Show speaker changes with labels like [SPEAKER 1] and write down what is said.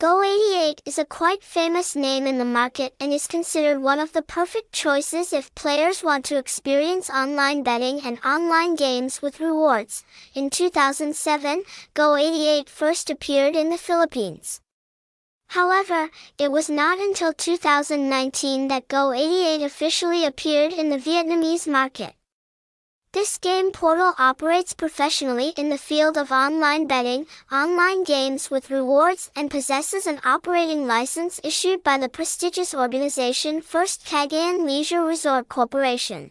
[SPEAKER 1] Go88 is a quite famous name in the market and is considered one of the perfect choices if players want to experience online betting and online games with rewards. In 2007, Go88 first appeared in the Philippines. However, it was not until 2019 that Go88 officially appeared in the Vietnamese market. This game portal operates professionally in the field of online betting, online games with rewards and possesses an operating license issued by the prestigious organization First Cagayan Leisure Resort Corporation.